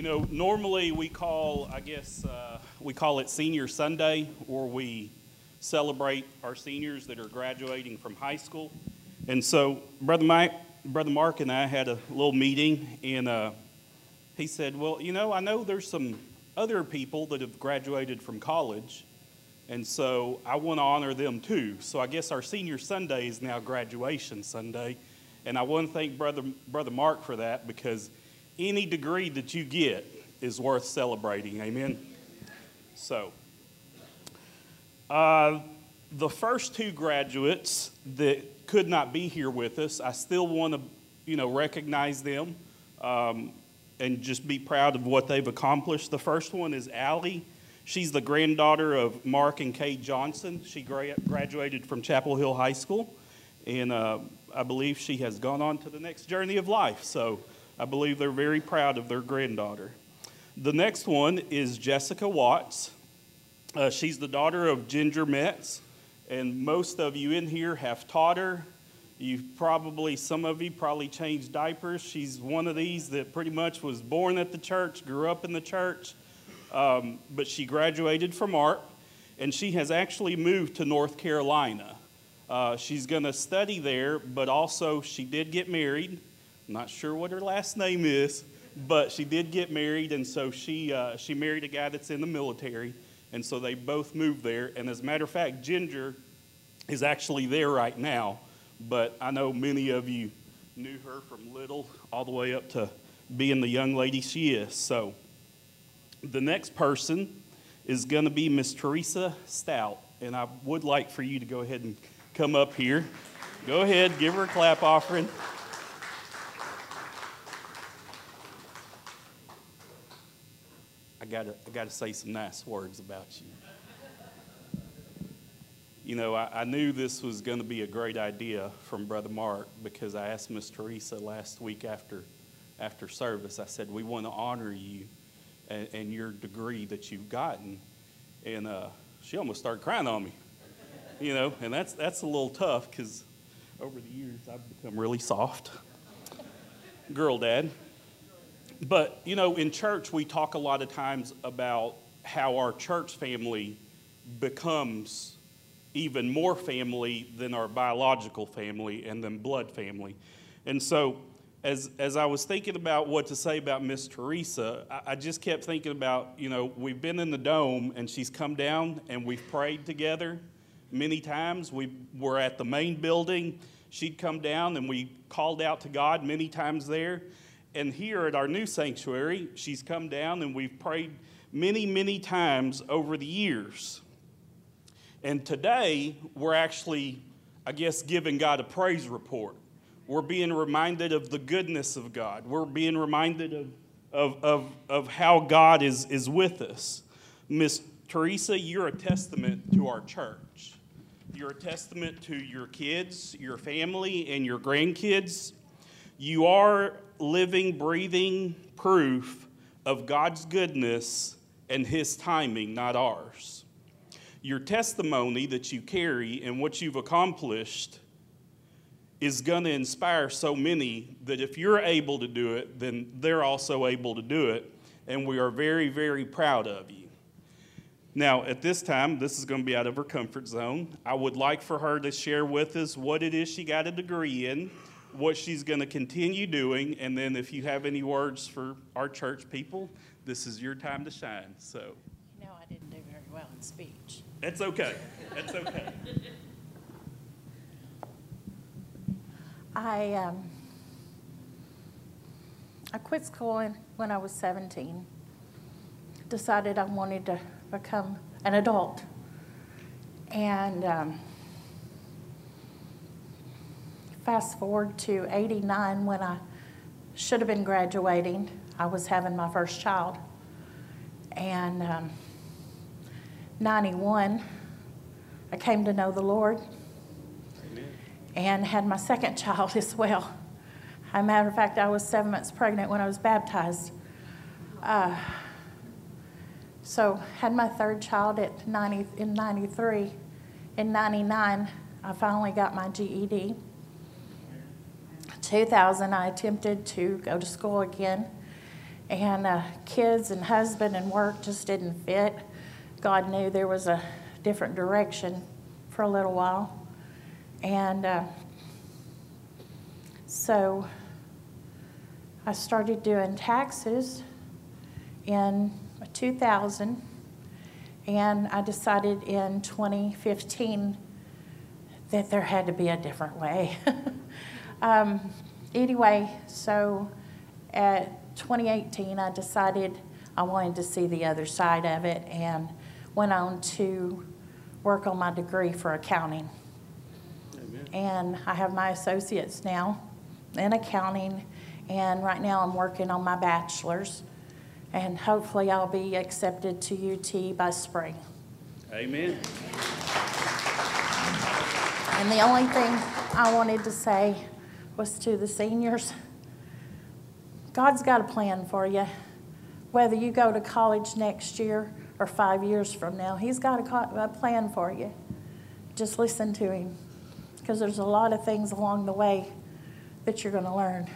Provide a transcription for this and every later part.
You know, normally we call, I guess, uh, we call it Senior Sunday, or we celebrate our seniors that are graduating from high school. And so, Brother Mike, Brother Mark, and I had a little meeting, and uh, he said, "Well, you know, I know there's some other people that have graduated from college, and so I want to honor them too. So I guess our Senior Sunday is now Graduation Sunday, and I want to thank Brother Brother Mark for that because." Any degree that you get is worth celebrating. Amen. So, uh, the first two graduates that could not be here with us, I still want to, you know, recognize them um, and just be proud of what they've accomplished. The first one is Allie. She's the granddaughter of Mark and Kay Johnson. She gra- graduated from Chapel Hill High School, and uh, I believe she has gone on to the next journey of life. So I believe they're very proud of their granddaughter. The next one is Jessica Watts. Uh, she's the daughter of Ginger Metz, and most of you in here have taught her. You probably, some of you probably changed diapers. She's one of these that pretty much was born at the church, grew up in the church, um, but she graduated from art, and she has actually moved to North Carolina. Uh, she's going to study there, but also she did get married. Not sure what her last name is, but she did get married, and so she uh, she married a guy that's in the military, and so they both moved there. And as a matter of fact, Ginger is actually there right now, but I know many of you knew her from little all the way up to being the young lady she is. So the next person is going to be Miss Teresa Stout, and I would like for you to go ahead and come up here. Go ahead, give her a clap offering. Gotta, I gotta say some nice words about you. You know, I, I knew this was going to be a great idea from Brother Mark because I asked Miss Teresa last week after, after service. I said, We want to honor you and, and your degree that you've gotten. And uh, she almost started crying on me, you know, and that's, that's a little tough because over the years I've become really soft. Girl dad. But, you know, in church, we talk a lot of times about how our church family becomes even more family than our biological family and then blood family. And so, as, as I was thinking about what to say about Miss Teresa, I, I, just kept thinking about, you know, we've been in the dome and she's come down and we've prayed together many times. We were at the main building. She'd come down and we called out to God many times there. And here at our new sanctuary, she's come down and we've prayed many, many times over the years. And today, we're actually, I guess, giving God a praise report. We're being reminded of the goodness of God. We're being reminded of, of, of, of how God is, is with us. Miss Teresa, you're a testament to our church. You're a testament to your kids, your family, and your grandkids. You are living, breathing proof of God's goodness and His timing, not ours. Your testimony that you carry and what you've accomplished is going to inspire so many that if you're able to do it, then they're also able to do it. And we are very, very proud of you. Now, at this time, this is going to be out of her comfort zone. I would like for her to share with us what it is she got a degree in what she's going to continue doing. And then if you have any words for our church people, this is your time to shine. So. You know, I didn't do very well in speech. That's okay. That's okay. I, um, I quit school when I was 17. Decided I wanted to become an adult. And um, fast forward to 89 when I should have been graduating. I was having my first child. And um, 91, I came to know the Lord Amen. and had my second child as well. As a matter of fact, I was seven months pregnant when I was baptized. Uh, so had my third child at 90, in 93. In 99, I finally got my GED. 2000, I attempted to go to school again. and uh, kids and husband and work just didn't fit. God knew there was a different direction for a little while. And uh, so I started doing taxes in 2000, and I decided in 2015 that there had to be a different way. um, anyway, so at 2018, I decided I wanted to see the other side of it and went on to work on my degree for accounting. Amen. And I have my associates now in accounting, and right now I'm working on my bachelor's, and hopefully I'll be accepted to UT by spring. Amen. And the only thing I wanted to say was to the seniors God's got a plan for you. Whether you go to college next year or five years from now, He's got a, plan for you. Just listen to Him because there's a lot of things along the way that you're going to learn.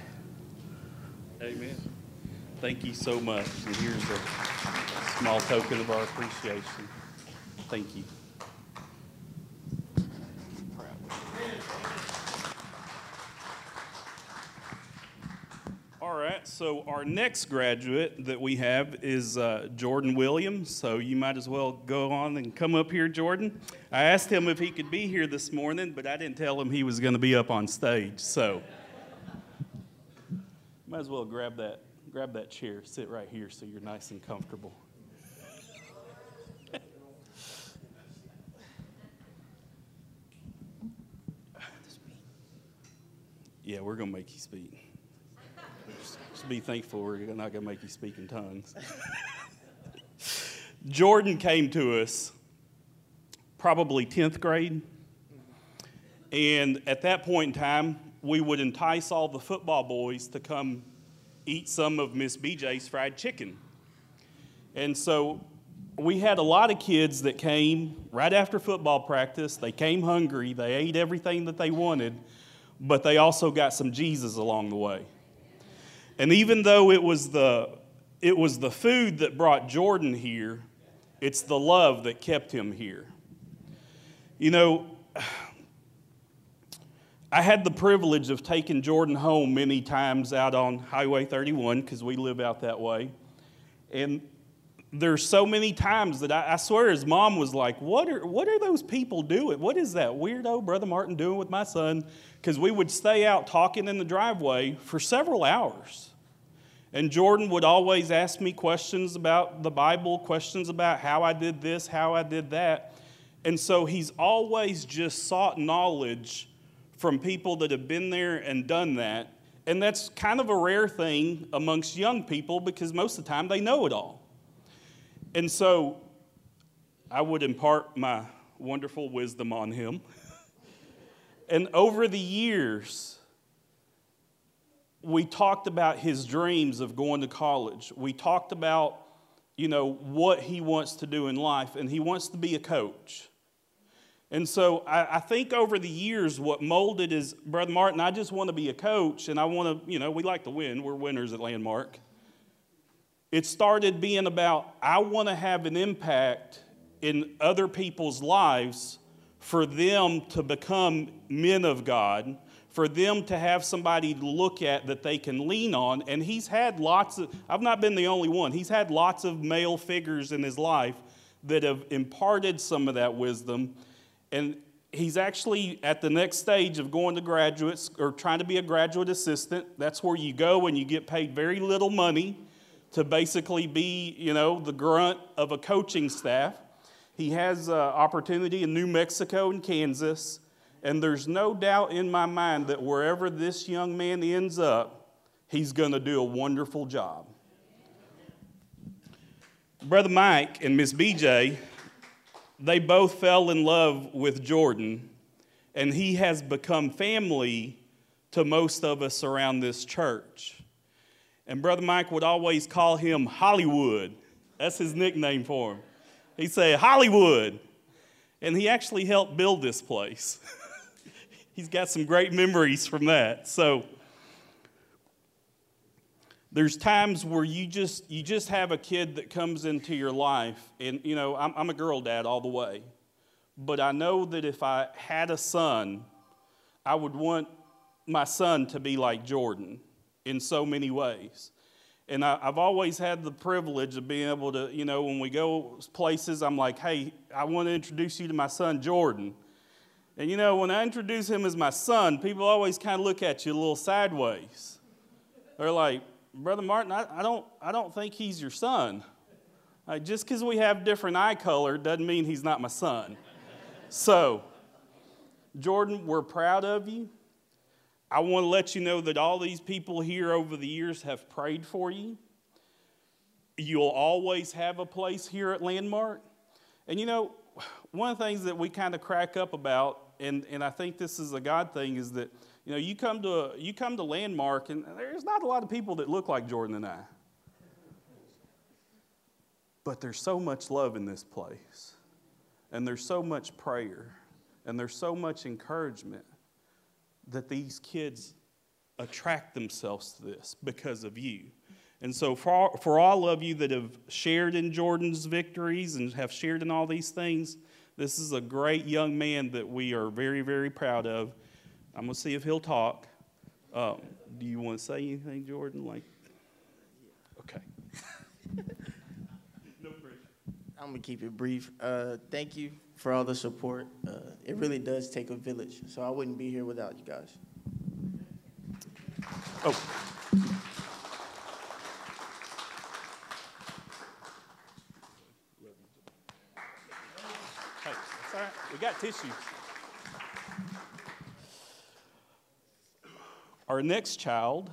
Amen. Thank you so much. And here's a small token of our appreciation. Thank you. All right, so our next graduate that we have is uh, Jordan Williams. So you might as well go on and come up here, Jordan. I asked him if he could be here this morning, but I didn't tell him he was going to be up on stage. So might as well grab that grab that chair, sit right here, so you're nice and comfortable. yeah, we're gonna make you speak be thankful we're not going to make you speak in tongues. Jordan came to us probably 10th grade. And at that point in time, we would entice all the football boys to come eat some of Miss BJ's fried chicken. And so we had a lot of kids that came right after football practice. They came hungry, they ate everything that they wanted, but they also got some Jesus along the way. And even though it was the it was the food that brought Jordan here, it's the love that kept him here. You know, I had the privilege of taking Jordan home many times out on Highway 31 because we live out that way. And there's so many times that I, I, swear his mom was like, what are, what are those people doing? What is that weirdo Brother Martin doing with my son? Because we would stay out talking in the driveway for several hours. And Jordan would always ask me questions about the Bible, questions about how I did this, how I did that. And so he's always just sought knowledge from people that have been there and done that. And that's kind of a rare thing amongst young people because most of the time they know it all. And so I would impart my wonderful wisdom on him. and over the years, we talked about his dreams of going to college. We talked about, you know, what he wants to do in life, and he wants to be a coach. And so I, I, think over the years, what molded is, Brother Martin, I just want to be a coach, and I want to, you know, we like to win. We're winners at Landmark. It started being about, I want to have an impact in other people's lives for them to become men of God for them to have somebody to look at that they can lean on. And he's had lots of, I've not been the only one, he's had lots of male figures in his life that have imparted some of that wisdom. And he's actually at the next stage of going to graduates or trying to be a graduate assistant. That's where you go and you get paid very little money to basically be, you know, the grunt of a coaching staff. He has opportunity in New Mexico and Kansas. And there's no doubt in my mind that wherever this young man ends up, he's going to do a wonderful job. Brother Mike and Miss BJ, they both fell in love with Jordan, and he has become family to most of us around this church. And Brother Mike would always call him Hollywood. That's his nickname for him. He'd say, Hollywood. And he actually helped build this place. he's got some great memories from that. So, there's times where you just you just have a kid that comes into your life and you know I'm, I'm a girl dad all the way but i know that if i had a son i would want my son to be like jordan in so many ways and I, have always had the privilege of being able to you know when we go places i'm like hey i want to introduce you to my son jordan and you know when i introduce him as my son people always kind of look at you a little sideways they're like Brother Martin, I, I, don't, I don't think he's your son. Uh, just because we have different eye color doesn't mean he's not my son. so, Jordan, we're proud of you. I want to let you know that all these people here over the years have prayed for you. You'll always have a place here at Landmark. And you know, one of the things that we kind of crack up about, and, and I think this is a God thing, is that you know, you come to a, you come to Landmark, and there's not a lot of people that look like Jordan and I. But there's so much love in this place, and there's so much prayer, and there's so much encouragement that these kids attract themselves to this because of you. And so, for, for all of you that have shared in Jordan's victories and have shared in all these things, this is a great young man that we are very, very proud of. I'm going to see if he'll talk. Um, do you want to say anything, Jordan? Like, okay. no pressure. I'm going to keep it brief. Uh, thank you for all the support. Uh, it really does take a village, so I wouldn't be here without you guys. Oh. We got tissues. Our next child,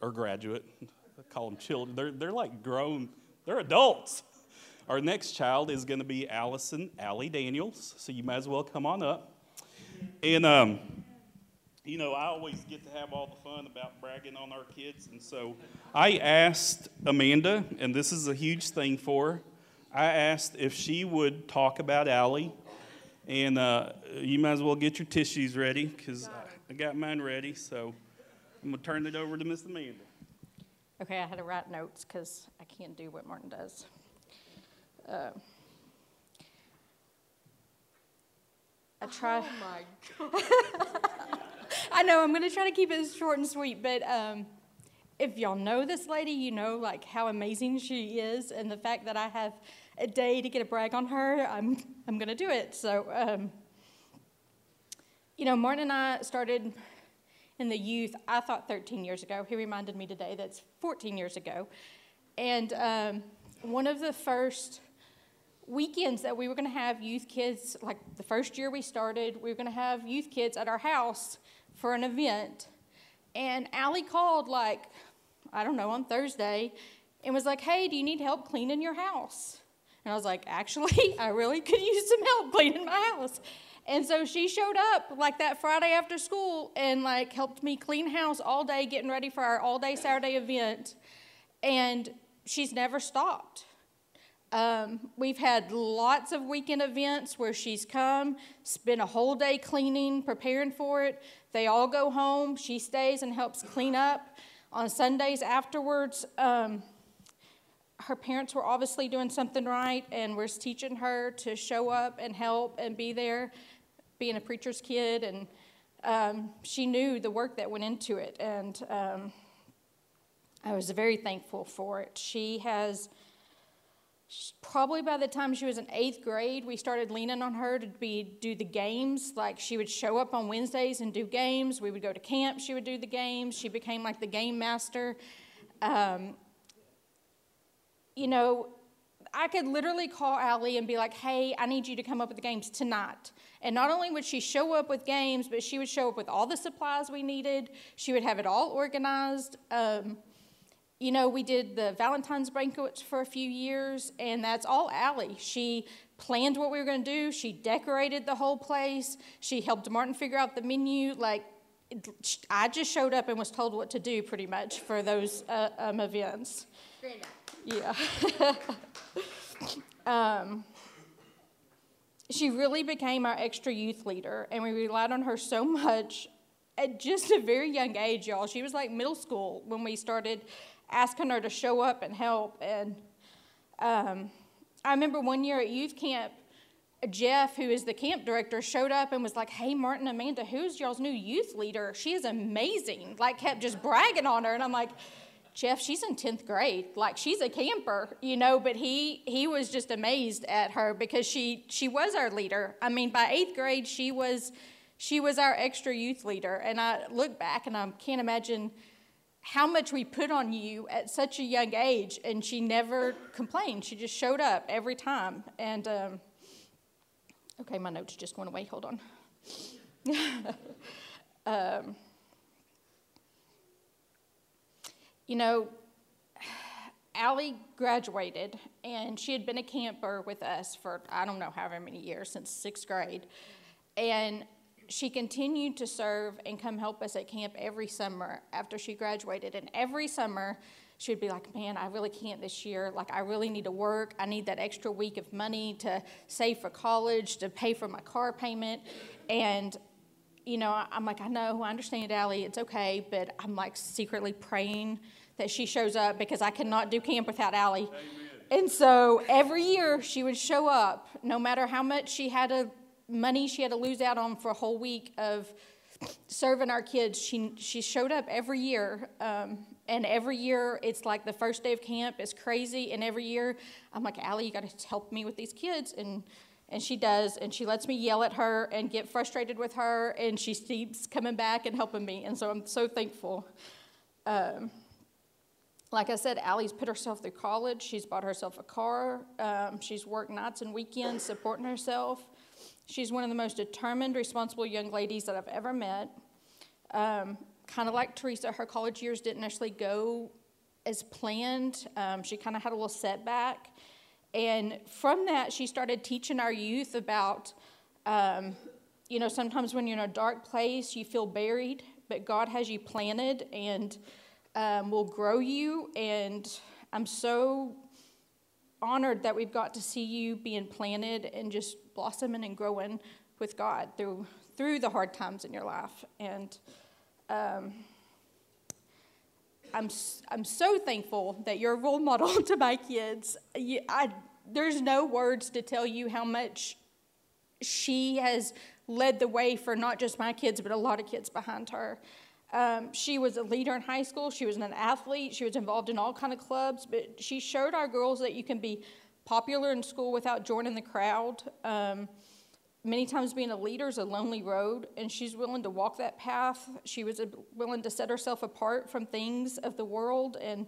or graduate, I call them children, they're, they're like grown, they're adults. Our next child is going to be Allison Allie Daniels, so you might as well come on up. And, um, you know, I always get to have all the fun about bragging on our kids, and so I asked Amanda, and this is a huge thing for her, I asked if she would talk about Allie, and uh, you might as well get your tissues ready because I got mine ready, so. I'm going to turn it over to Miss Amanda. Okay, I had to write notes because I can't do what Martin does. Uh, I try. Oh my god. I know I'm going to try to keep it short and sweet, but um, if y'all know this lady, you know like how amazing she is, and the fact that I have a day to get a brag on her, I'm I'm going to do it. So, um, you know, Martin and I started in the youth, I thought 13 years ago. He reminded me today that's 14 years ago. And um, one of the first weekends that we were going to have youth kids, like the first year we started, we were going to have youth kids at our house for an event. And Allie called, like, I don't know, on Thursday, and was like, hey, do you need help cleaning your house? And I was like, actually, I really could use some help cleaning my house. And so she showed up like that Friday after school and like helped me clean house all day, getting ready for our all day Saturday event. And she's never stopped. Um, we've had lots of weekend events where she's come, spent a whole day cleaning, preparing for it. They all go home. She stays and helps clean up. On Sundays afterwards, um, her parents were obviously doing something right and was teaching her to show up and help and be there being a preacher's kid, and um, she knew the work that went into it, and um, I was very thankful for it. She has probably by the time she was in eighth grade, we started leaning on her to be do the games. Like she would show up on Wednesdays and do games. We would go to camp. She would do the games. She became like the game master. Um, you know, I could literally call Allie and be like, hey, I need you to come up with the games tonight. And not only would she show up with games, but she would show up with all the supplies we needed. She would have it all organized. Um, you know, we did the Valentine's banquets for a few years, and that's all Allie. She planned what we were going to do. She decorated the whole place. She helped Martin figure out the menu. Like, I just showed up and was told what to do pretty much for those uh, um, events. Yeah. um, she really became our extra youth leader, and we relied on her so much at just a very young age, y'all. She was like middle school when we started asking her to show up and help. And um, I remember one year at youth camp, Jeff, who is the camp director, showed up and was like, Hey, Martin, Amanda, who's y'all's new youth leader? She is amazing. Like, kept just bragging on her. And I'm like, Jeff, she's in 10th grade. Like, she's a camper, you know, but he, he was just amazed at her because she, she was our leader. I mean, by eighth grade, she was, she was our extra youth leader. And I look back and I can't imagine how much we put on you at such a young age. And she never complained. She just showed up every time. And, um, Okay, my notes just went away. Hold on. um, you know, Allie graduated, and she had been a camper with us for I don't know however many years since sixth grade, and she continued to serve and come help us at camp every summer after she graduated. And every summer, she would be like, Man, I really can't this year. Like, I really need to work. I need that extra week of money to save for college, to pay for my car payment. And, you know, I'm like, I know, I understand, Allie, it's okay. But I'm like secretly praying that she shows up because I cannot do camp without Allie. Amen. And so every year she would show up, no matter how much she had to, money she had to lose out on for a whole week of serving our kids. She, she showed up every year. Um, and every year, it's like the first day of camp is crazy. And every year, I'm like, Allie, you got to help me with these kids. And, and she does. And she lets me yell at her and get frustrated with her. And she keeps coming back and helping me. And so I'm so thankful. Um, like I said, Allie's put herself through college. She's bought herself a car. Um, she's worked nights and weekends supporting herself. She's one of the most determined, responsible young ladies that I've ever met. Um, kind of like Teresa, her college years didn't actually go as planned. Um, she kind of had a little setback. And from that, she started teaching our youth about, um, you know, sometimes when you're in a dark place, you feel buried, but God has you planted and um, will grow you. And I'm so honored that we've got to see you being planted and just blossoming and growing with God through through the hard times in your life. And um, I'm I'm so thankful that you're a role model to my kids. I, there's no words to tell you how much she has led the way for not just my kids, but a lot of kids behind her. Um, she was a leader in high school. She was an athlete. She was involved in all kind of clubs. But she showed our girls that you can be popular in school without joining the crowd. Um, many times being a leader is a lonely road, and she's willing to walk that path. She was willing to set herself apart from things of the world. And,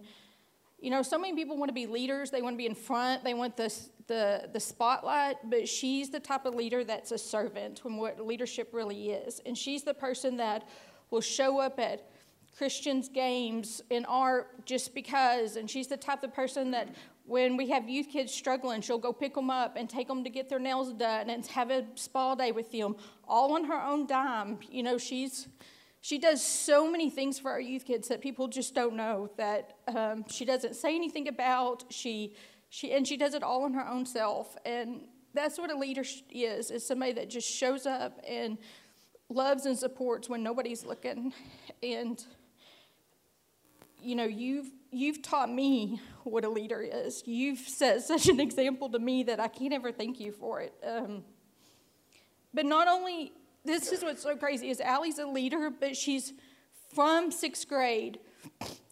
you know, so many people want to be leaders. They want to be in front. They want the, the, the spotlight. But she's the type of leader that's a servant from what leadership really is. And she's the person that will show up at Christians' games in art just because. And she's the type of person that when we have youth kids struggling, she'll go pick them up and take them to get their nails done and have a spa day with them, all on her own dime. You know, she's she does so many things for our youth kids that people just don't know that um, she doesn't say anything about. She she and she does it all on her own self, and that's what a leader is: is somebody that just shows up and loves and supports when nobody's looking, and you know you've you've taught me what a leader is. You've set such an example to me that I can't ever thank you for it. Um, but not only, this is what's so crazy, is Allie's a leader, but she's from sixth grade.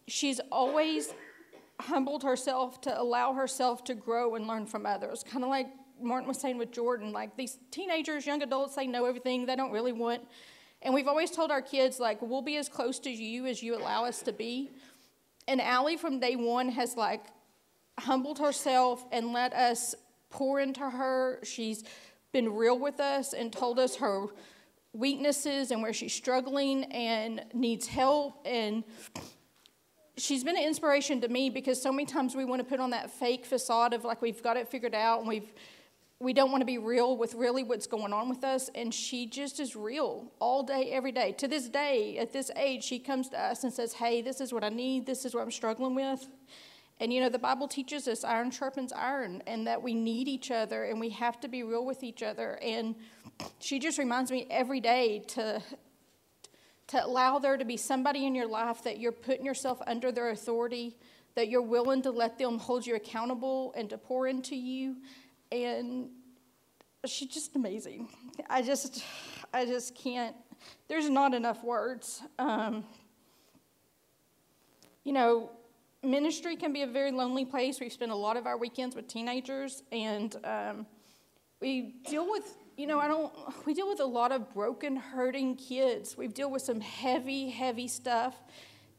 She's always humbled herself to allow herself to grow and learn from others. Kind of like Martin was saying with Jordan, like these teenagers, young adults, they know everything. They don't really want. And we've always told our kids, like, we'll be as close to you as you allow us to be. And Allie from day one has like humbled herself and let us pour into her. She's been real with us and told us her weaknesses and where she's struggling and needs help. And she's been an inspiration to me because so many times we want to put on that fake facade of like we've got it figured out and we've we don't want to be real with really what's going on with us. And she just is real all day, every day. To this day, at this age, she comes to us and says, Hey, this is what I need. This is what I'm struggling with. And you know, the Bible teaches us iron sharpens iron and that we need each other and we have to be real with each other. And she just reminds me every day to, to allow there to be somebody in your life that you're putting yourself under their authority that you're willing to let them hold you accountable and to pour into you. And she's just amazing. I just, I just can't, there's not enough words. Um, you know, ministry can be a very lonely place. We spend a lot of our weekends with teenagers, and um, we deal with, you know, I don't, we deal with a lot of broken, hurting kids. We deal with some heavy, heavy stuff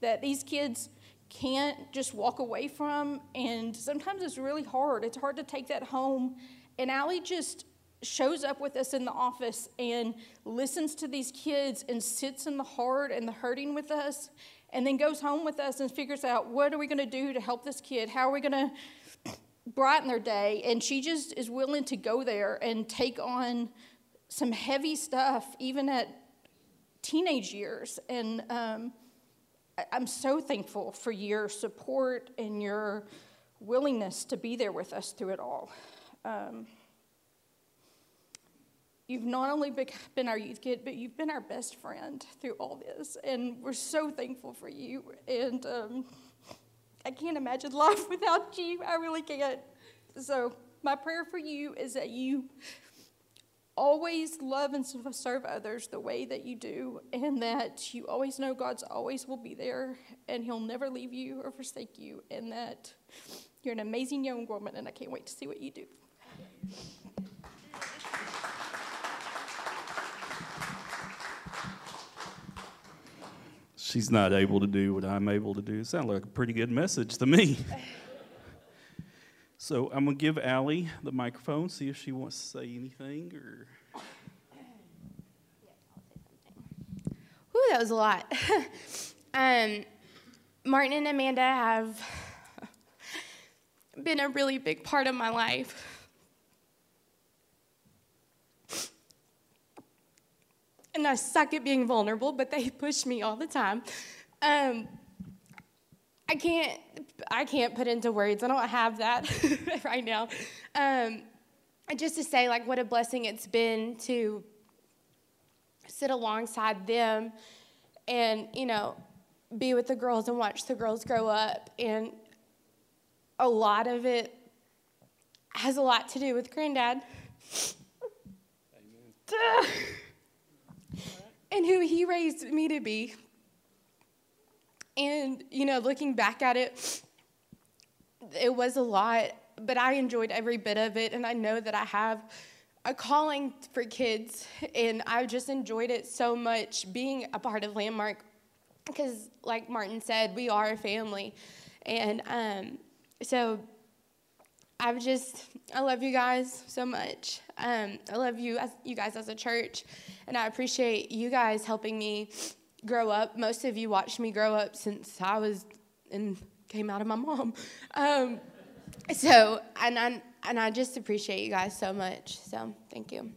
that these kids can't just walk away from, and sometimes it's really hard. It's hard to take that home. And Allie just shows up with us in the office and listens to these kids and sits in the hard and the hurting with us and then goes home with us and figures out what are we going to do to help this kid how are we going to brighten their day and she just is willing to go there and take on some heavy stuff even at teenage years and um, I'm so thankful for your support and your willingness to be there with us through it all. Um, you've not only been our youth kid, but you've been our best friend through all this. And we're so thankful for you. And um, I can't imagine life without you. I really can't. So, my prayer for you is that you always love and serve others the way that you do, and that you always know God's always will be there, and He'll never leave you or forsake you, and that you're an amazing young woman, and I can't wait to see what you do. She's not able to do what I'm able to do. Sounds like a pretty good message to me. So I'm gonna give Allie the microphone, see if she wants to say anything or. Ooh, that was a lot. um, Martin and Amanda have been a really big part of my life. And I suck at being vulnerable, but they push me all the time. Um, I can't I can't put into words. I don't have that right now. Um, just to say like what a blessing it's been to sit alongside them and you know be with the girls and watch the girls grow up and a lot of it has a lot to do with granddad and who he raised me to be and, you know, looking back at it, it was a lot, but I enjoyed every bit of it. And I know that I have a calling for kids, and I just enjoyed it so much being a part of Landmark because, like Martin said, we are a family. And um, so I've just, I love you guys so much. Um, I love you, as, you guys as a church, and I appreciate you guys helping me grow up. Most of you watched me grow up since I was and came out of my mom. Um, so, and I, and I just appreciate you guys so much. So, thank you.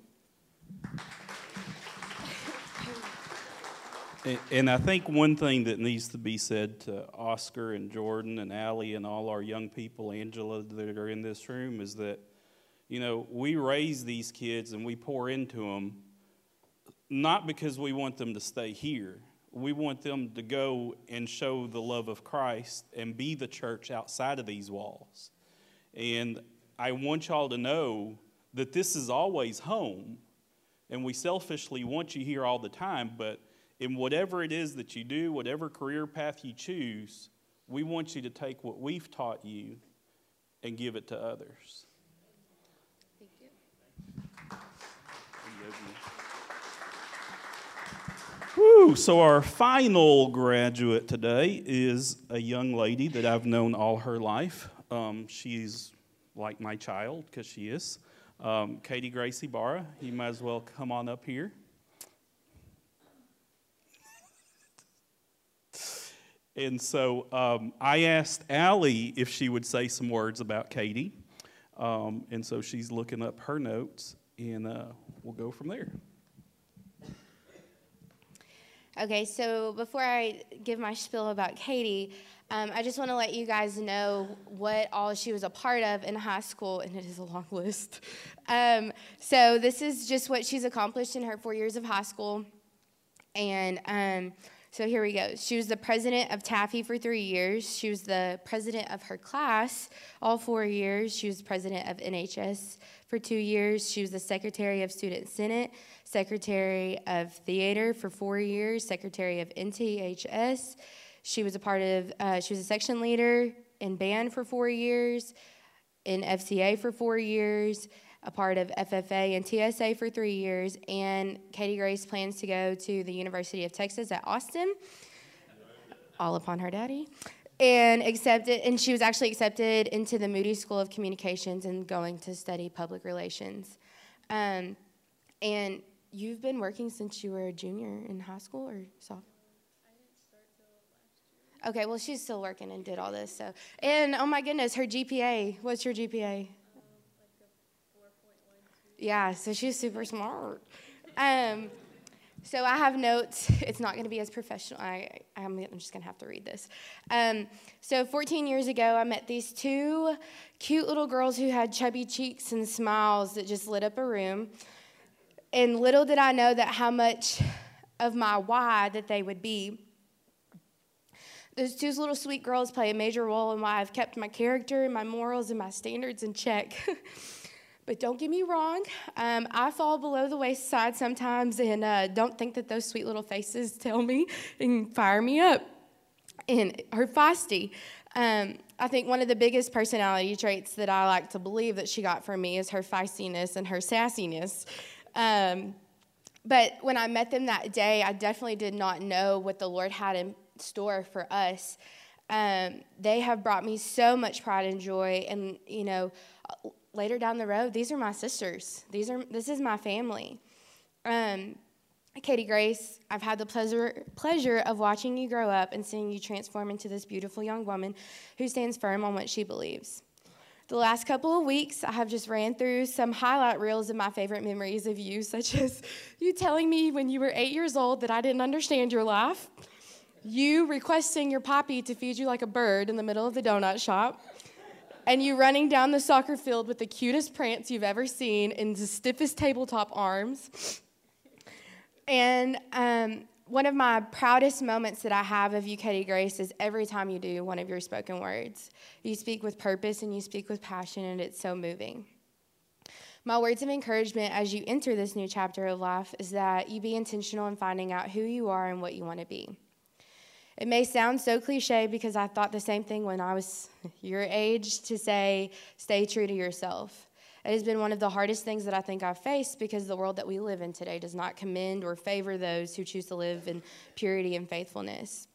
And I think one thing that needs to be said to Oscar and Jordan and Allie and all our young people, Angela, that are in this room, is that, you know, we raise these kids and we pour into them not because we want them to stay here, we want them to go and show the love of Christ and be the church outside of these walls. And I want y'all to know that this is always home. And we selfishly want you here all the time, but in whatever it is that you do, whatever career path you choose, we want you to take what we've taught you and give it to others. So our final graduate today is a young lady that I've known all her life. Um, she's like my child because she is. Um, Katie Gracie Barra, you might as well come on up here. and so um, I asked Allie if she would say some words about Katie. Um, and so she's looking up her notes, and uh, we'll go from there. Okay, so before I give my spiel about Katie, um, I just want to let you guys know what all she was a part of in high school, and it is a long list. Um, so, this is just what she's accomplished in her four years of high school. And um, So here we go. She was the president of TAFE for three years. She was the president of her class all four years. She was president of NHS for two years. She was the secretary of Student Senate, secretary of theater for four years, secretary of NTHS. She was a part of, uh, she was a section leader in band for four years, in FCA for four years, a part of FFA and TSA for three years, and Katie Grace plans to go to the University of Texas at Austin, all upon her daddy, and accepted. And she was actually accepted into the Moody School of Communications and going to study public relations. Um, and you've been working since you were a junior in high school or sophomore. Okay, well, she's still working and did all this. So, and oh my goodness, her GPA. What's your GPA? Yeah, so she's super smart. Um, so I have notes. It's not going to be as professional. I, I'm, just going to have to read this. Um, so 14 years ago, I met these two cute little girls who had chubby cheeks and smiles that just lit up a room. And little did I know that how much of my why that they would be. Those two little sweet girls play a major role in why I've kept my character and my morals and my standards in check. But don't get me wrong, um, I fall below the waist-side sometimes and uh, don't think that those sweet little faces tell me and fire me up and her feisty. Um, I think one of the biggest personality traits that I like to believe that she got from me is her feistiness and her sassiness. Um, but when I met them that day, I definitely did not know what the Lord had in store for us. Um, they have brought me so much pride and joy, and you know, later down the road, these are my sisters. These are this is my family. Um, Katie Grace, I've had the pleasure pleasure of watching you grow up and seeing you transform into this beautiful young woman who stands firm on what she believes. The last couple of weeks, I have just ran through some highlight reels of my favorite memories of you, such as you telling me when you were eight years old that I didn't understand your life, you requesting your poppy to feed you like a bird in the middle of the donut shop, and you running down the soccer field with the cutest prance you've ever seen in the stiffest tabletop arms. And um, one of my proudest moments that I have of you, Katie Grace, is every time you do one of your spoken words. You speak with purpose and you speak with passion, and it's so moving. My words of encouragement as you enter this new chapter of life is that you be intentional in finding out who you are and what you want to be. It may sound so cliche because I thought the same thing when I was your age to say, stay true to yourself. It has been one of the hardest things that I think I've faced because the world that we live in today does not commend or favor those who choose to live in purity and faithfulness.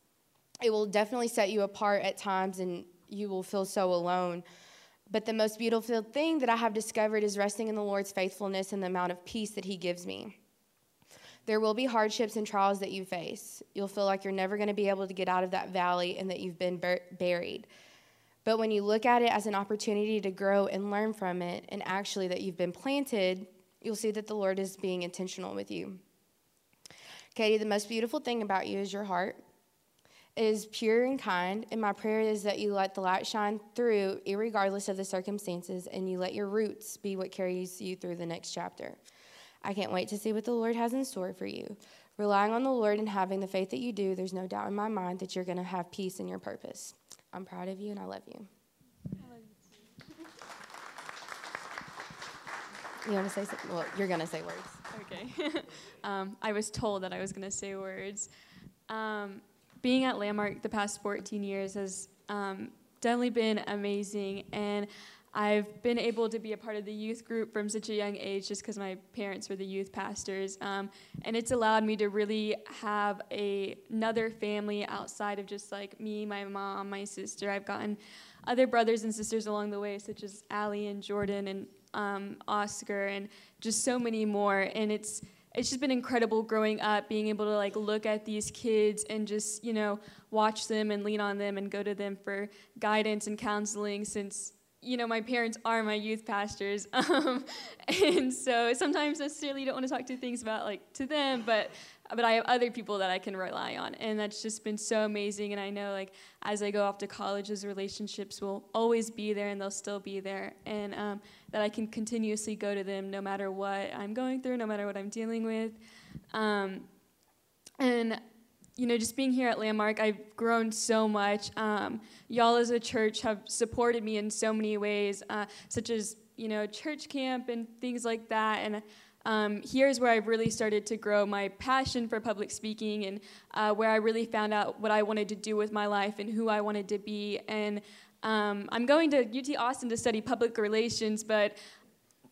It will definitely set you apart at times and you will feel so alone. But the most beautiful thing that I have discovered is resting in the Lord's faithfulness and the amount of peace that He gives me. There will be hardships and trials that you face. You'll feel like you're never going to be able to get out of that valley and that you've been bur- buried. But when you look at it as an opportunity to grow and learn from it, and actually that you've been planted, you'll see that the Lord is being intentional with you. Katie, the most beautiful thing about you is your heart. It is pure and kind, and my prayer is that you let the light shine through, regardless of the circumstances, and you let your roots be what carries you through the next chapter. I can't wait to see what the Lord has in store for you. Relying on the Lord and having the faith that you do, there's no doubt in my mind that you're going to have peace in your purpose. I'm proud of you and I love you. You want to say something? Well, you're going to say words. Okay. um, I was told that I was going to say words. Um, being at Landmark the past 14 years has um, definitely been amazing, and I've been able to be a part of the youth group from such a young age just because my parents were the youth pastors. Um, and it's allowed me to really have a, another family outside of just like me, my mom, my sister. I've gotten other brothers and sisters along the way, such as Allie and Jordan and um, Oscar and just so many more. And it's it's just been incredible growing up, being able to like look at these kids and just you know watch them and lean on them and go to them for guidance and counseling since you know, my parents are my youth pastors. Um, and so sometimes necessarily don't want to talk to things about like to them, but but I have other people that I can rely on. And that's just been so amazing. And I know like as I go off to college, those relationships will always be there and they'll still be there. And um, that I can continuously go to them no matter what I'm going through, no matter what I'm dealing with. Um, and you know, just being here at Landmark, I've grown so much. Um, y'all as a church have supported me in so many ways, uh, such as, you know, church camp and things like that. And um, here's where I've really started to grow my passion for public speaking and uh, where I really found out what I wanted to do with my life and who I wanted to be. And um, I'm going to UT Austin to study public relations, but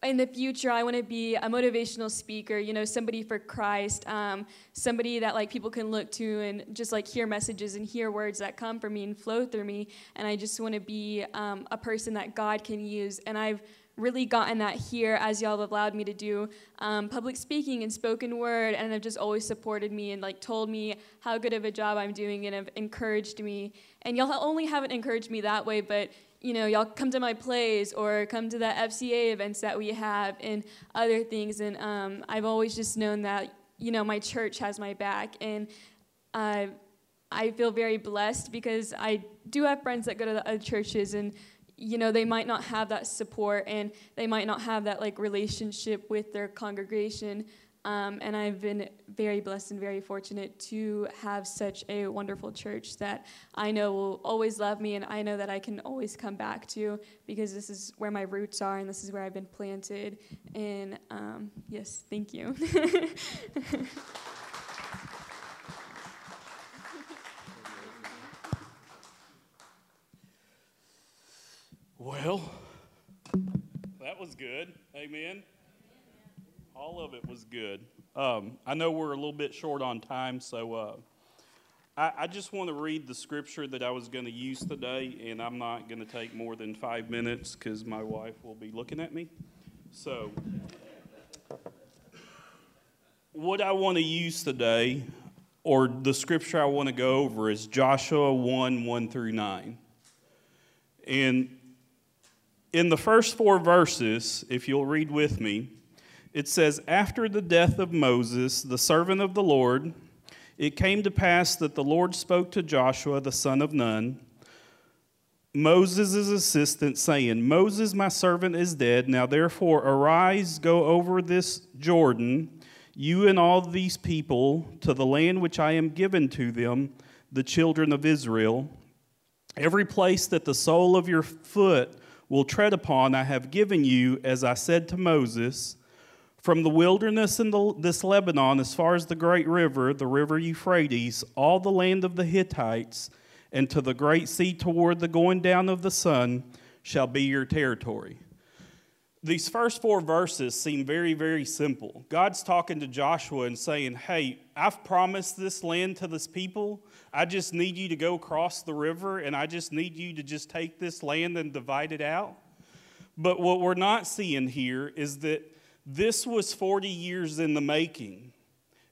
in the future, I want to be a motivational speaker, you know, somebody for Christ, um, somebody that like people can look to and just like hear messages and hear words that come from me and flow through me. And I just want to be um, a person that God can use. And I've really gotten that here as y'all have allowed me to do um, public speaking and spoken word and have just always supported me and like told me how good of a job I'm doing and have encouraged me. And y'all only haven't encouraged me that way, but you know, y'all come to my plays or come to the FCA events that we have and other things. And um, I've always just known that, you know, my church has my back. And uh, I feel very blessed because I do have friends that go to the other churches and, you know, they might not have that support and they might not have that like relationship with their congregation. Um, and I've been very blessed and very fortunate to have such a wonderful church that I know will always love me, and I know that I can always come back to because this is where my roots are and this is where I've been planted. And um, yes, thank you. Well, that was good. Amen. All of it was good. Um, I know we're a little bit short on time, so uh, I, I, just want to read the scripture that I was going to use today, and I'm not going to take more than five minutes because my wife will be looking at me. So, what I want to use today, or the scripture I want to go over, is Joshua 1 1 through 9. And in the first four verses, if you'll read with me, it says, After the death of Moses, the servant of the Lord, it came to pass that the Lord spoke to Joshua, the son of Nun, Moses' assistant, saying, Moses, my servant, is dead. Now therefore arise, go over this Jordan, you and all these people, to the land which I am given to them, the children of Israel. Every place that the sole of your foot will tread upon, I have given you, as I said to Moses. From the wilderness in the, this Lebanon, as far as the great river, the river Euphrates, all the land of the Hittites, and to the great sea toward the going down of the sun, shall be your territory. These first four verses seem very, very simple. God's talking to Joshua and saying, Hey, I've promised this land to this people. I just need you to go across the river, and I just need you to just take this land and divide it out. But what we're not seeing here is that this was 40 years in the making.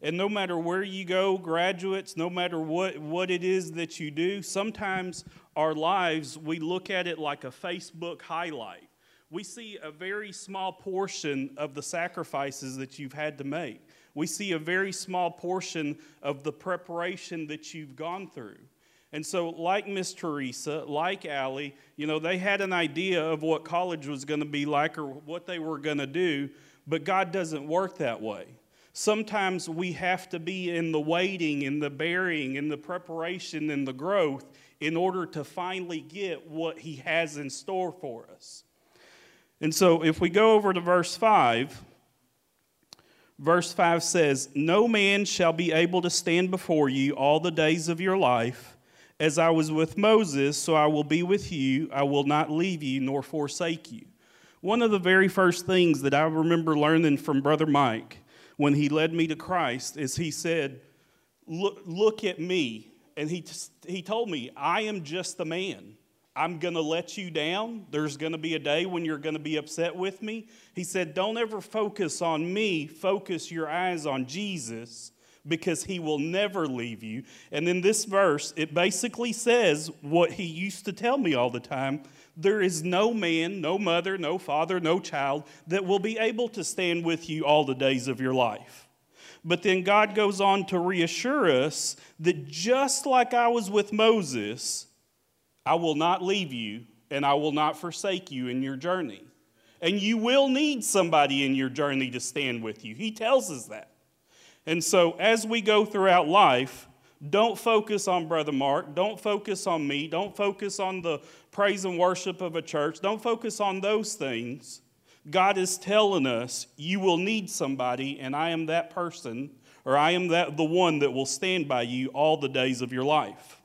And no matter where you go, graduates, no matter what, what it is that you do, sometimes our lives, we look at it like a Facebook highlight. We see a very small portion of the sacrifices that you've had to make. We see a very small portion of the preparation that you've gone through. And so, like Miss Teresa, like Allie, you know, they had an idea of what college was going to be like or what they were going to do, but God doesn't work that way. Sometimes we have to be in the waiting, in the burying, in the preparation, in the growth in order to finally get what He has in store for us. And so if we go over to verse 5, verse 5 says, No man shall be able to stand before you all the days of your life. As I was with Moses, so I will be with you. I will not leave you nor forsake you. One of the very first things that I remember learning from Brother Mike when he led me to Christ is he said, Look, look at me. And he, he told me, I am just the man. I'm going to let you down. There's going to be a day when you're going to be upset with me. He said, Don't ever focus on me, focus your eyes on Jesus because he will never leave you. And in this verse, it basically says what he used to tell me all the time there is no man, no mother, no father, no child that will be able to stand with you all the days of your life. But then God goes on to reassure us that just like I was with Moses, I will not leave you and I will not forsake you in your journey. And you will need somebody in your journey to stand with you. He tells us that. And so, as we go throughout life, Don't focus on Brother Mark. Don't focus on me. Don't focus on the praise and worship of a church. Don't focus on those things. God is telling us you will need somebody, and I am that person, or I am that the one that will stand by you all the days of your life.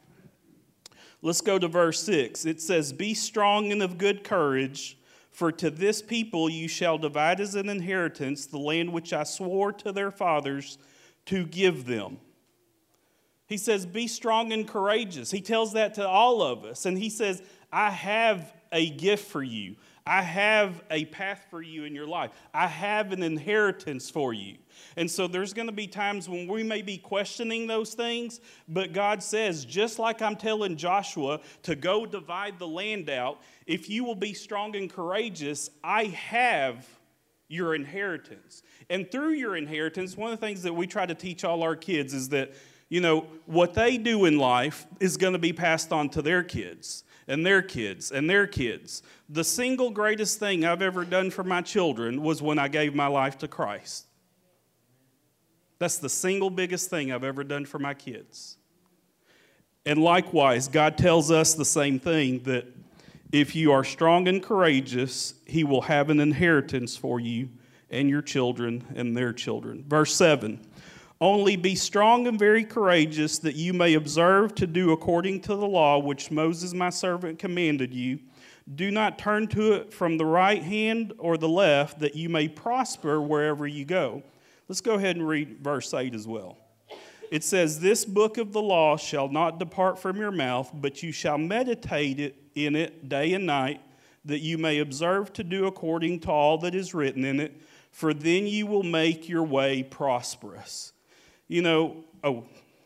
Let's go to verse 6. It says, Be strong and of good courage, for to this people you shall divide as an inheritance the land which I swore to their fathers to give them. He says, Be strong and courageous. He tells that to all of us. And he says, I have a gift for you. I have a path for you in your life. I have an inheritance for you. And so there's going to be times when we may be questioning those things, but God says, just like I'm telling Joshua to go divide the land out, if you will be strong and courageous, I have your inheritance. And through your inheritance, one of the things that we try to teach all our kids is that, you know, what they do in life is going to be passed on to their kids and their kids and their kids. The single greatest thing I've ever done for my children was when I gave my life to Christ. That's the single biggest thing I've ever done for my kids. And likewise, God tells us the same thing that if you are strong and courageous, He will have an inheritance for you and your children and their children. Verse 7 only be strong and very courageous, that you may observe to do according to the law which Moses my servant commanded you. Do not turn to it from the right hand or the left, that you may prosper wherever you go. Let's go ahead and read verse 8 as well. It says, This book of the law shall not depart from your mouth, but you shall meditate it in it day and night, that you may observe to do according to all that is written in it, for then you will make your way prosperous you know, oh,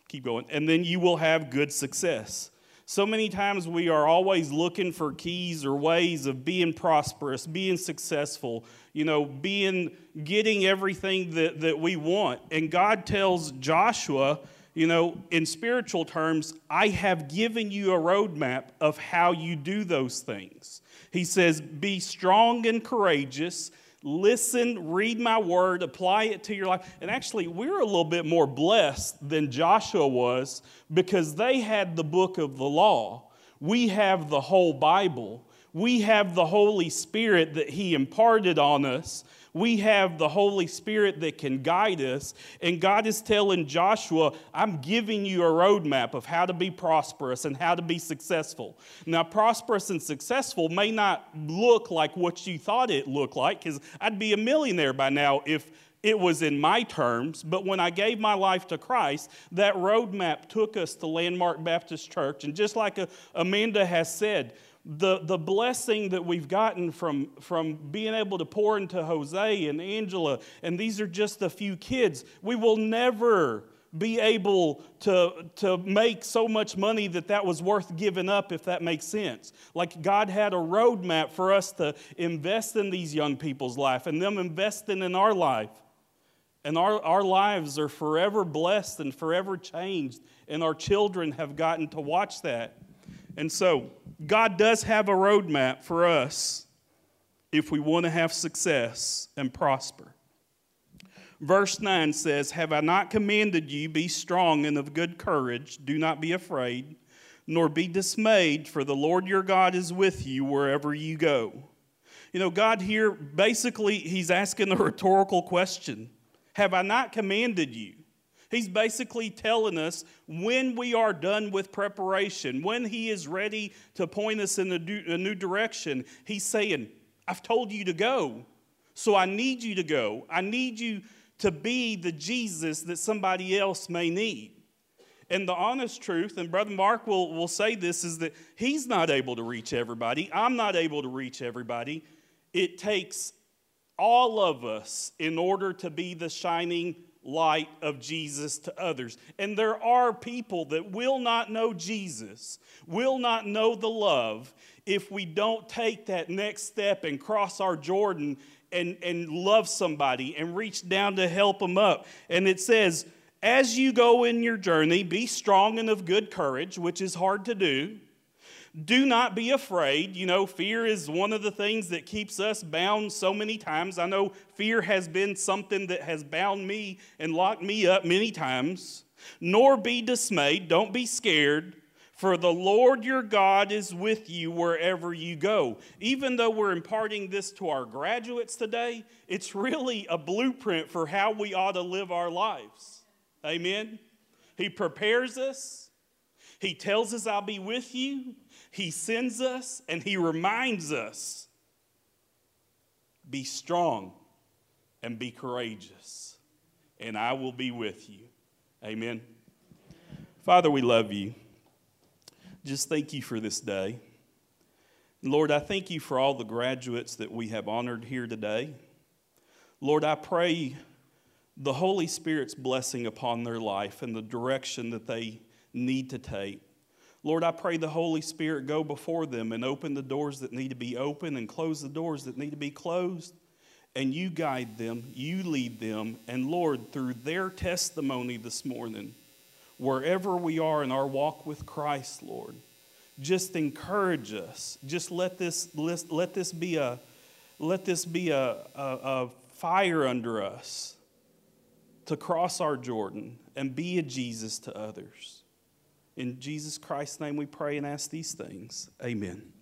keep going, and then you will have good success. So many times we are always looking for keys or ways of being prosperous, being successful, you know, being getting everything that, that we want. And God tells Joshua, you know, in spiritual terms, I have given you a roadmap of how you do those things. He says, Be strong and courageous listen, read my word, apply it to your life. And actually, we're a little bit more blessed than Joshua was because they had the book of the law. We have the whole Bible. We have the Holy Spirit that He imparted on us we have the Holy Spirit that can guide us. And God is telling Joshua, I'm giving you a roadmap of how to be prosperous and how to be successful. Now, prosperous and successful may not look like what you thought it looked like, because I'd be a millionaire by now if it was in my terms, but when I gave my life to Christ, that roadmap took us to Landmark Baptist Church. And just like uh, Amanda has said, the, the blessing that we've gotten from, from being able to pour into Jose and Angela, and these are just a few kids, we will never be able to, to make so much money that that was worth giving up, if that makes sense. Like God had a roadmap for us to invest in these young people's life and them investing in our life. And our, our lives are forever blessed and forever changed, and our children have gotten to watch that. And so, God does have a roadmap for us if we want to have success and prosper. Verse 9 says, Have I not commanded you, be strong and of good courage, do not be afraid, nor be dismayed, for the Lord your God is with you wherever you go. You know, God here basically, He's asking a rhetorical question Have I not commanded you? He's basically telling us when we are done with preparation, when He is ready to point us in a new direction, He's saying, I've told you to go. So I need you to go. I need you to be the Jesus that somebody else may need. And the honest truth, and Brother Mark will, will say this, is that he's not able to reach everybody. I'm not able to reach everybody. It takes all of us in order to be the shining light of Jesus to others. And there are people that will not know Jesus, will not know the love, if we don't take that next step and cross our Jordan and, and love somebody and reach down to help them up. And it says, as you go in your journey, be strong and of good courage, which is hard to do. Do not be afraid. You know, fear is one of the things that keeps us bound so many times. I know fear has been something that has bound me and locked me up many times. Nor be dismayed. Don't be scared. For the Lord your God is with you wherever you go. Even though we're imparting this to our graduates today, it's really a blueprint for how we ought to live our lives. Amen. He prepares us, He tells us, I'll be with you. He sends us, and He reminds us be strong and be courageous, and I will be with you. Amen. Father, we love you just thank you for this day. Lord, I thank you for all the graduates that we have honored here today. Lord, I pray the Holy Spirit's blessing upon their life and the direction that they need to take. Lord, I pray the Holy Spirit go before them and open the doors that need to be open and close the doors that need to be closed. And you guide them, you lead them. And Lord, through their testimony this morning, wherever we are in our walk with Christ, Lord. Just encourage us. Just let this, let this be a, let this be a, a, a fire under us to cross our Jordan and be a Jesus to others. In Jesus Christ's name we pray and ask these things. Amen.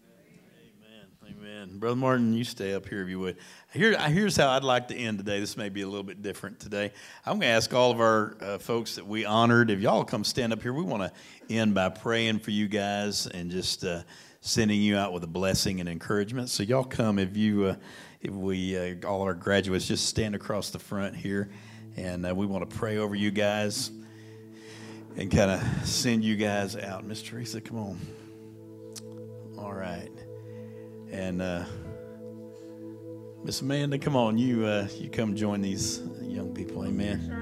Amen. Brother Martin, you stay up here if you would. Here, here's how I'd like to end today. This may be a little bit different today. I'm going to ask all of our uh, folks that we honored, if y'all come stand up here, we want to end by praying for you guys and just uh, sending you out with a blessing and encouragement. So y'all come if you, uh, if we, uh, all our graduates, just stand across the front here, and uh, we want to pray over you guys and kind of send you guys out. Miss Teresa, come on. All right. And uh, Miss Amanda, come on, you uh, you come join these young people. Amen.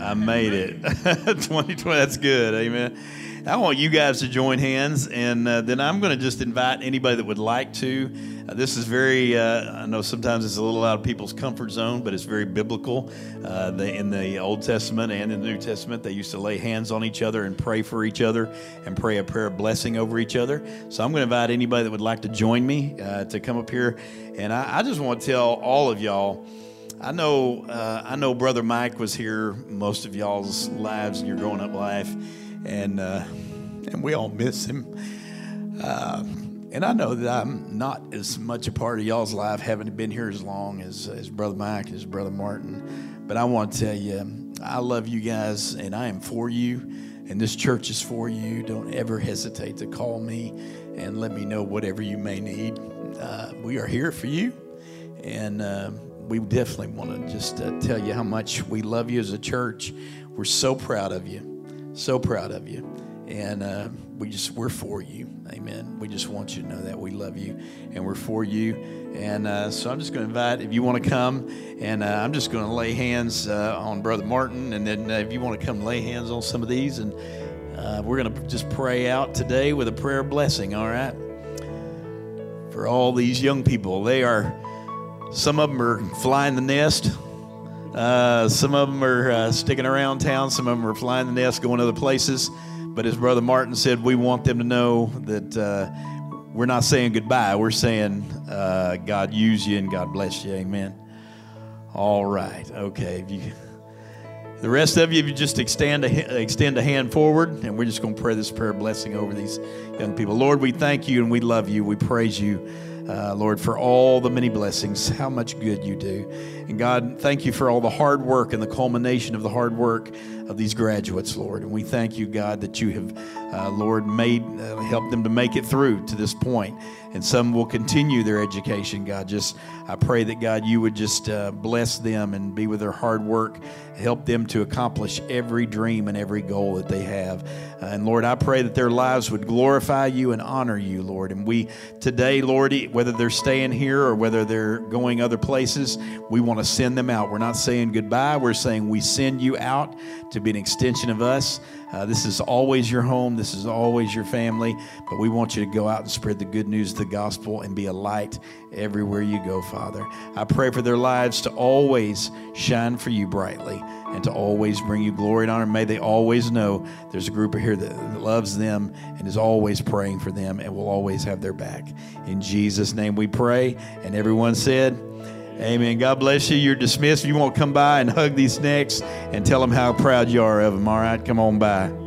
I made it. 2020. That's good. Amen. I want you guys to join hands, and uh, then I'm going to just invite anybody that would like to. Uh, this is very, uh, I know sometimes it's a little out of people's comfort zone, but it's very biblical. Uh, in the Old Testament and in the New Testament, they used to lay hands on each other and pray for each other and pray a prayer of blessing over each other. So I'm going to invite anybody that would like to join me uh, to come up here. And I, I just want to tell all of y'all. I know, uh, I know. Brother Mike was here most of y'all's lives in your growing up life, and uh, and we all miss him. Uh, and I know that I'm not as much a part of y'all's life, having been here as long as, as Brother Mike, as Brother Martin. But I want to tell you, I love you guys, and I am for you, and this church is for you. Don't ever hesitate to call me and let me know whatever you may need. Uh, we are here for you, and uh, we definitely want to just uh, tell you how much we love you as a church. We're so proud of you, so proud of you. And uh, we just we're for you. Amen. We just want you to know that we love you and we're for you. And uh, so i'm just going to invite if you want to come and uh, i'm just going to lay hands uh, on brother martin. And then uh, if you want to come lay hands on some of these and uh, we're going to just pray out today with a prayer blessing all right? For all these young people they are some of them are flying the nest some of them are sticking around town some of them are flying the nest going other places but as Brother Martin said, we want them to know that uh, we're not saying goodbye. We're saying uh, God use you and God bless you. Amen. All right. Okay. You, the rest of you, if you just extend a, extend a hand forward, and we're just going to pray this prayer blessing over these young people. Lord, we thank you and we love you. We praise you uh, Lord, for all the many blessings, how much good you do. And God, thank you for all the hard work and the culmination of the hard work of these graduates, Lord. And we thank you, God, that you have, uh, Lord, made, uh, helped them to make it through to this point. And some will continue their education, God. Just, I pray that, God, you would just uh, bless them and be with their hard work, help them to accomplish every dream and every goal that they have. Uh, and Lord, I pray that their lives would glorify you and honor you, Lord. And we today, Lord, whether they're staying here or whether they're going other places, we want to send them out. We're not saying goodbye, we're saying we send you out to be an extension of us. Uh, this is always your home. This is always your family. But we want you to go out and spread the good news of the gospel and be a light everywhere you go, Father. I pray for their lives to always shine for you brightly and to always bring you glory and honor. May they always know there's a group here that loves them and is always praying for them and will always have their back. In Jesus' name we pray. And everyone said, Amen. God bless you. You're dismissed. You want to come by and hug these necks and tell them how proud you are of them, all right? Come on by.